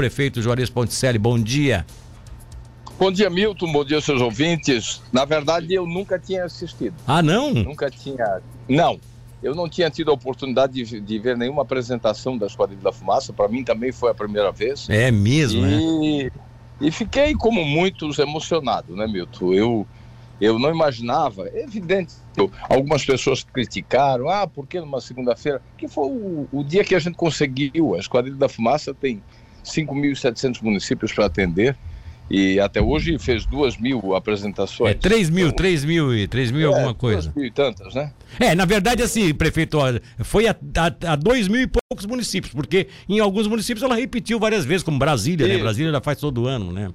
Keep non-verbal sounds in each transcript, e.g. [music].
prefeito Juarez Ponticelli. Bom dia. Bom dia, Milton. Bom dia, seus ouvintes. Na verdade, eu nunca tinha assistido. Ah, não? Nunca tinha. Não. Eu não tinha tido a oportunidade de, de ver nenhuma apresentação da Esquadrilha da Fumaça. Para mim também foi a primeira vez. É mesmo, e, né? E fiquei, como muitos, emocionado, né, Milton? Eu, eu não imaginava. É evidente, algumas pessoas criticaram. Ah, por que numa segunda-feira? Que foi o, o dia que a gente conseguiu. A Esquadrilha da Fumaça tem 5.700 municípios para atender e até hoje fez duas mil apresentações. É, três mil, então, três mil e três mil é, alguma coisa. Duas mil e tantas, né? É, na verdade, assim, prefeito, foi a, a, a, dois mil e poucos municípios, porque em alguns municípios ela repetiu várias vezes, como Brasília, né? Isso. né? Brasília já faz todo ano, né?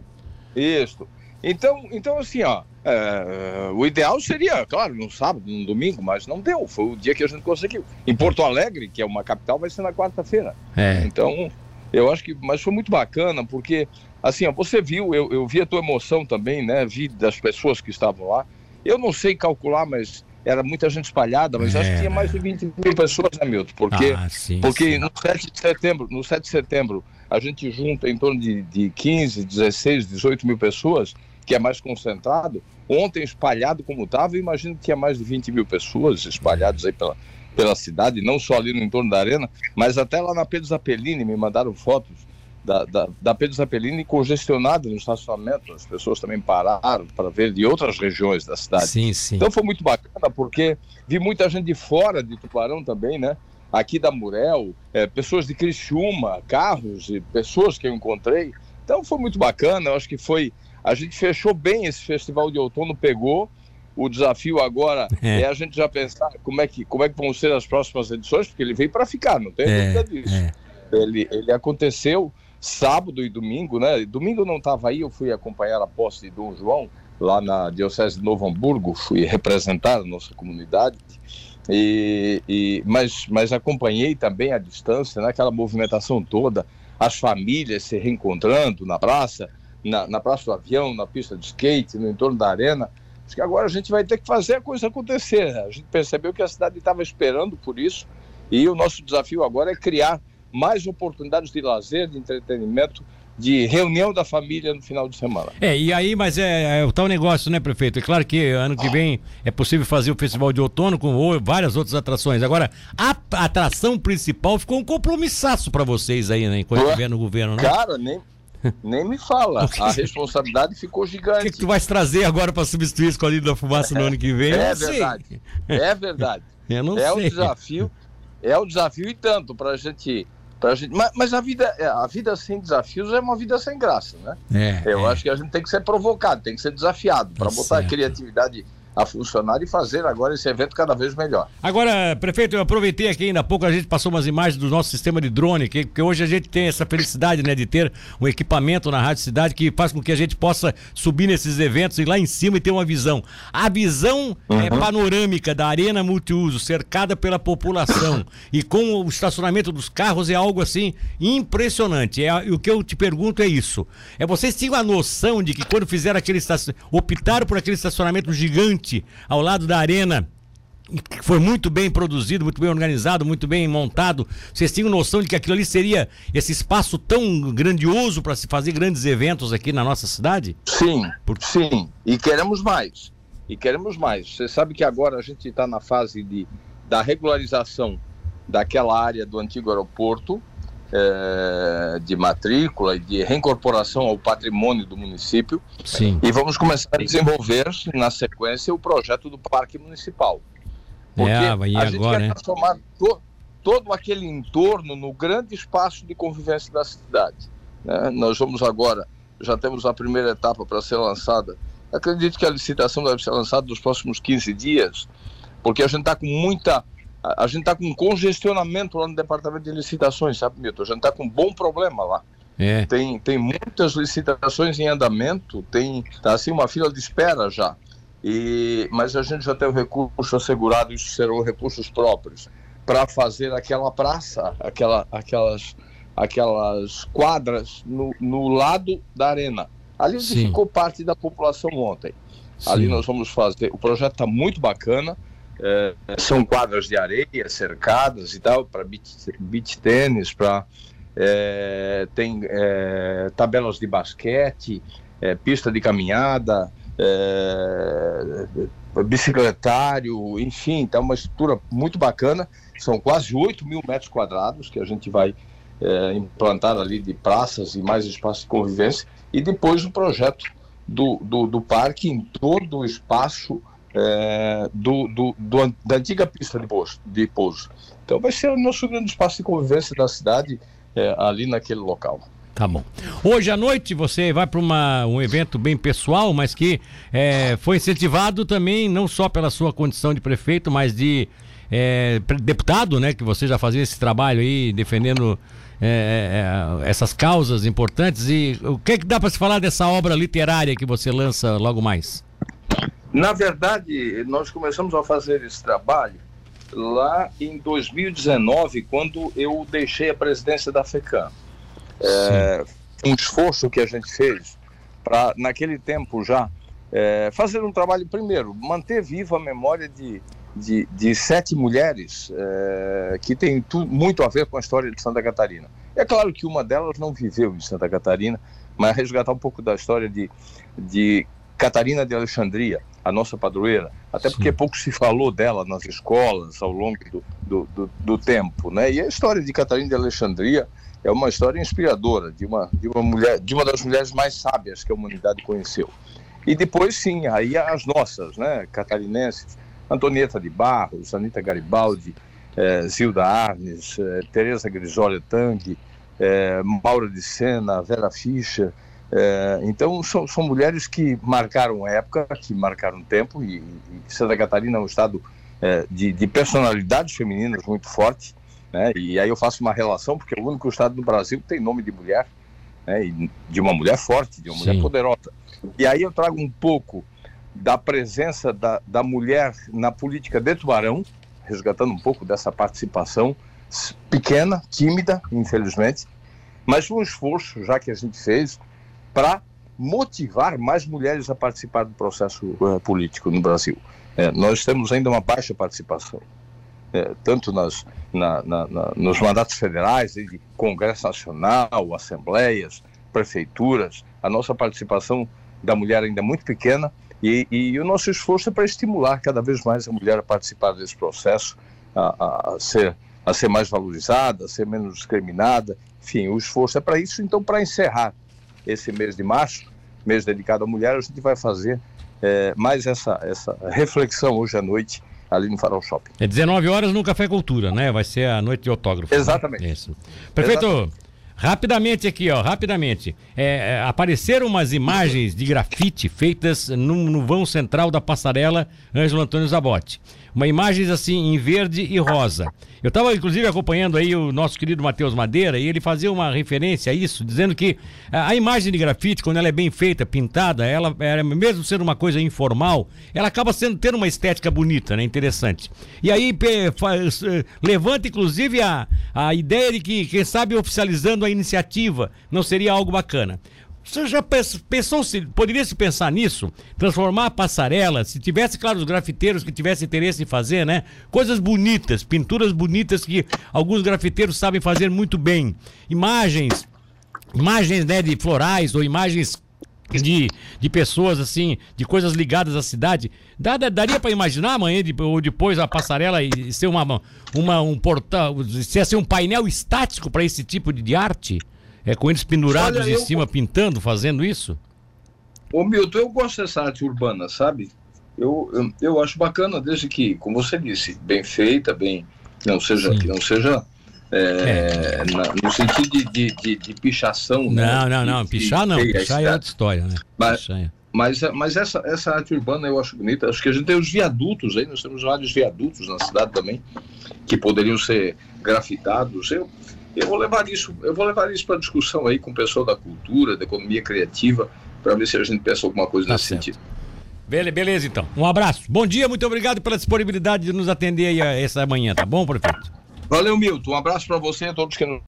Isso. Então, então assim, ó, é, o ideal seria, claro, no sábado, no domingo, mas não deu. Foi o dia que a gente conseguiu. Em Porto Alegre, que é uma capital, vai ser na quarta-feira. É. Então, eu acho que, mas foi muito bacana, porque, assim, ó, você viu, eu, eu vi a tua emoção também, né? Vi das pessoas que estavam lá. Eu não sei calcular, mas era muita gente espalhada, mas é, acho que tinha mais de 20 mil pessoas, né, Milton? Porque, ah, sim, porque sim. no 7 de setembro, no 7 de setembro, a gente junta em torno de, de 15, 16, 18 mil pessoas, que é mais concentrado. Ontem, espalhado como estava, imagino que tinha mais de 20 mil pessoas espalhadas aí pela, pela cidade, não só ali no entorno da arena, mas até lá na Pedro Zapelini, me mandaram fotos da, da, da Pedro congestionada no estacionamento, as pessoas também pararam para ver de outras regiões da cidade. Sim, sim. Então foi muito bacana, porque vi muita gente de fora de Tubarão também, né? Aqui da Murel, é, pessoas de Criciúma, carros e pessoas que eu encontrei. Então foi muito bacana, eu acho que foi. A gente fechou bem esse festival de outono, pegou o desafio agora é. é, a gente já pensar como é, que, como é que vão ser as próximas edições, porque ele veio para ficar, não tem é, dúvida disso. É. Ele, ele aconteceu sábado e domingo, né? Domingo não estava aí, eu fui acompanhar a posse de Dom João, lá na Diocese de Novo Hamburgo, fui representar a nossa comunidade. E, e, mas, mas acompanhei também à distância, né, aquela movimentação toda, as famílias se reencontrando na praça, na, na Praça do Avião, na pista de skate, no entorno da arena. Acho que agora a gente vai ter que fazer a coisa acontecer. Né? A gente percebeu que a cidade estava esperando por isso e o nosso desafio agora é criar mais oportunidades de lazer, de entretenimento, de reunião da família no final de semana. É, e aí, mas é, é o tal negócio, né, prefeito? É claro que ano que vem é possível fazer o festival de outono com várias outras atrações. Agora, a atração principal ficou um compromissaço para vocês aí, né, enquanto estiver no governo, né? Cara, nem, nem me fala. [laughs] A responsabilidade ficou gigante. O que, que tu vais trazer agora para substituir a Escolinha da Fumaça no ano que vem? É verdade. É verdade. [laughs] Eu não é sei. o desafio. É o desafio e tanto para a gente. Pra gente mas, mas, a, vida, a vida sem desafios é uma vida sem graça, né? É, Eu é. acho que a gente tem que ser provocado, tem que ser desafiado para tá botar a criatividade a funcionar e fazer agora esse evento cada vez melhor. Agora, prefeito, eu aproveitei aqui ainda há pouco, a gente passou umas imagens do nosso sistema de drone, que, que hoje a gente tem essa felicidade, né, de ter um equipamento na Rádio Cidade que faz com que a gente possa subir nesses eventos e lá em cima e ter uma visão. A visão é uhum. é panorâmica da arena multiuso, cercada pela população e com o estacionamento dos carros é algo assim impressionante. É, o que eu te pergunto é isso. É vocês tinham a noção de que quando fizeram aquele estacionamento, optaram por aquele estacionamento gigante ao lado da arena foi muito bem produzido, muito bem organizado, muito bem montado. Vocês tinham noção de que aquilo ali seria esse espaço tão grandioso para se fazer grandes eventos aqui na nossa cidade? Sim, Por... sim. E queremos mais. E queremos mais. Você sabe que agora a gente está na fase de, da regularização daquela área do antigo aeroporto, é, de matrícula e de reincorporação ao patrimônio do município. Sim. E vamos começar a desenvolver, na sequência, o projeto do Parque Municipal. Porque é, a gente agora, quer transformar to, todo aquele entorno no grande espaço de convivência da cidade. Né? Nós vamos agora, já temos a primeira etapa para ser lançada. Acredito que a licitação deve ser lançada nos próximos 15 dias, porque a gente está com muita a, gente está com congestionamento lá no departamento de licitações, sabe, Milton? A gente está com um bom problema lá. É. Tem, tem muitas licitações em andamento, tem tá assim uma fila de espera já. E, mas a gente já tem o recurso assegurado, isso serão recursos próprios, para fazer aquela praça, aquela, aquelas, aquelas quadras no, no lado da arena. Ali ficou parte da população ontem. Sim. Ali nós vamos fazer. O projeto está muito bacana. É, são quadras de areia cercadas e tal, para beach, beach tênis, para é, tem é, tabelas de basquete, pista de caminhada, bicicletário, enfim, está uma estrutura muito bacana. São quase 8 mil metros quadrados que a gente vai implantar ali de praças e mais espaço de convivência. E depois o projeto do, do, do parque em todo o espaço é, do, do, do, da antiga pista de pouso, de pouso. Então vai ser o nosso grande espaço de convivência da cidade é, ali naquele local. Tá bom. Hoje à noite você vai para um evento bem pessoal, mas que é, foi incentivado também não só pela sua condição de prefeito, mas de deputado, né? Que você já fazia esse trabalho aí defendendo é, é essas causas importantes. E o que, é que dá para se falar dessa obra literária que você lança logo mais? Na verdade, nós começamos a fazer esse trabalho lá em 2019, quando eu deixei a presidência da FECAM. É, um esforço que a gente fez para, naquele tempo já, é, fazer um trabalho, primeiro, manter viva a memória de, de, de sete mulheres é, que tem tu, muito a ver com a história de Santa Catarina. É claro que uma delas não viveu em Santa Catarina, mas resgatar um pouco da história de, de Catarina de Alexandria, a nossa padroeira, até Sim. porque pouco se falou dela nas escolas ao longo do, do, do, do, tempo, né? E a história de Catarina de Alexandria é uma história inspiradora de uma, de uma mulher, de uma das mulheres mais sábias que a humanidade conheceu. E depois, sim, aí as nossas, né, catarinenses, Antonieta de Barros, Anita Garibaldi, eh, Zilda Arnes, eh, Teresa Grisólia Tang, eh, Maura de Sena, Vera Fischer, é, então, são, são, mulheres que marcaram época, que marcaram tempo, e, e Santa Catarina é um estado é, de, de, personalidades femininas muito forte, né? e aí eu faço uma relação, porque é o único estado no Brasil que tem nome de mulher, né? de uma mulher forte, de uma Sim. mulher poderosa. E aí eu trago um pouco da presença da, da mulher na política de Tubarão, resgatando um pouco dessa participação pequena, tímida, infelizmente, mas um esforço já que a gente fez para motivar mais mulheres a participar do processo uh, político no Brasil. É, nós temos ainda uma baixa participação, é, tanto nas, na, na, na, nos mandatos federais, de Congresso Nacional, assembleias, prefeituras. A nossa participação da mulher ainda é muito pequena e, e o nosso esforço é para estimular cada vez mais a mulher a participar desse processo, a, a, a ser, a ser mais valorizada, a ser menos discriminada. Enfim, o esforço é para isso. Então, para encerrar esse mês de março, mês dedicado à mulher, a gente vai fazer é, mais essa, essa reflexão hoje à noite ali no Farol Shopping. É 19 horas no Café Cultura, né? Vai ser a noite de autógrafo. Né? Exatamente. Né? Isso. Prefeito, Exatamente. rapidamente aqui, ó, rapidamente. É, é, apareceram umas imagens de grafite feitas no, no vão central da passarela Ângelo Antônio Zabotti uma imagem assim em verde e rosa. Eu estava inclusive acompanhando aí o nosso querido Matheus Madeira e ele fazia uma referência a isso, dizendo que a imagem de grafite, quando ela é bem feita, pintada, ela, mesmo sendo uma coisa informal, ela acaba sendo tendo uma estética bonita, né? Interessante. E aí faz, eh, levanta inclusive a, a ideia de que, quem sabe, oficializando a iniciativa, não seria algo bacana. Você já pensou se poderia se pensar nisso? Transformar a passarela, se tivesse, claro, os grafiteiros que tivessem interesse em fazer, né? Coisas bonitas, pinturas bonitas que alguns grafiteiros sabem fazer muito bem. Imagens, imagens né, de florais ou imagens de, de pessoas assim, de coisas ligadas à cidade. Dá, daria para imaginar amanhã de, ou depois a passarela e ser uma, uma um portal, ser um painel estático para esse tipo de, de arte? É com eles pendurados Olha, em eu... cima, pintando, fazendo isso? Ô Milton, eu gosto dessa arte urbana, sabe? Eu, eu, eu acho bacana, desde que, como você disse, bem feita, bem. Não seja, que não seja é, é. Na, no sentido de, de, de, de pichação. Não, né? não, não. Pichar não. Pichar é outra história, né? Mas, é. mas, mas essa, essa arte urbana eu acho bonita. Acho que a gente tem os viadutos aí, nós temos vários viadutos na cidade também, que poderiam ser grafitados. Eu, eu vou levar isso, eu vou levar isso para discussão aí com o pessoal da cultura, da economia criativa, para ver se a gente pensa alguma coisa tá nesse certo. sentido. Beleza, então. Um abraço. Bom dia, muito obrigado pela disponibilidade de nos atender aí essa manhã, tá bom, prefeito? Valeu, Milton. Um abraço para você e a todos que nos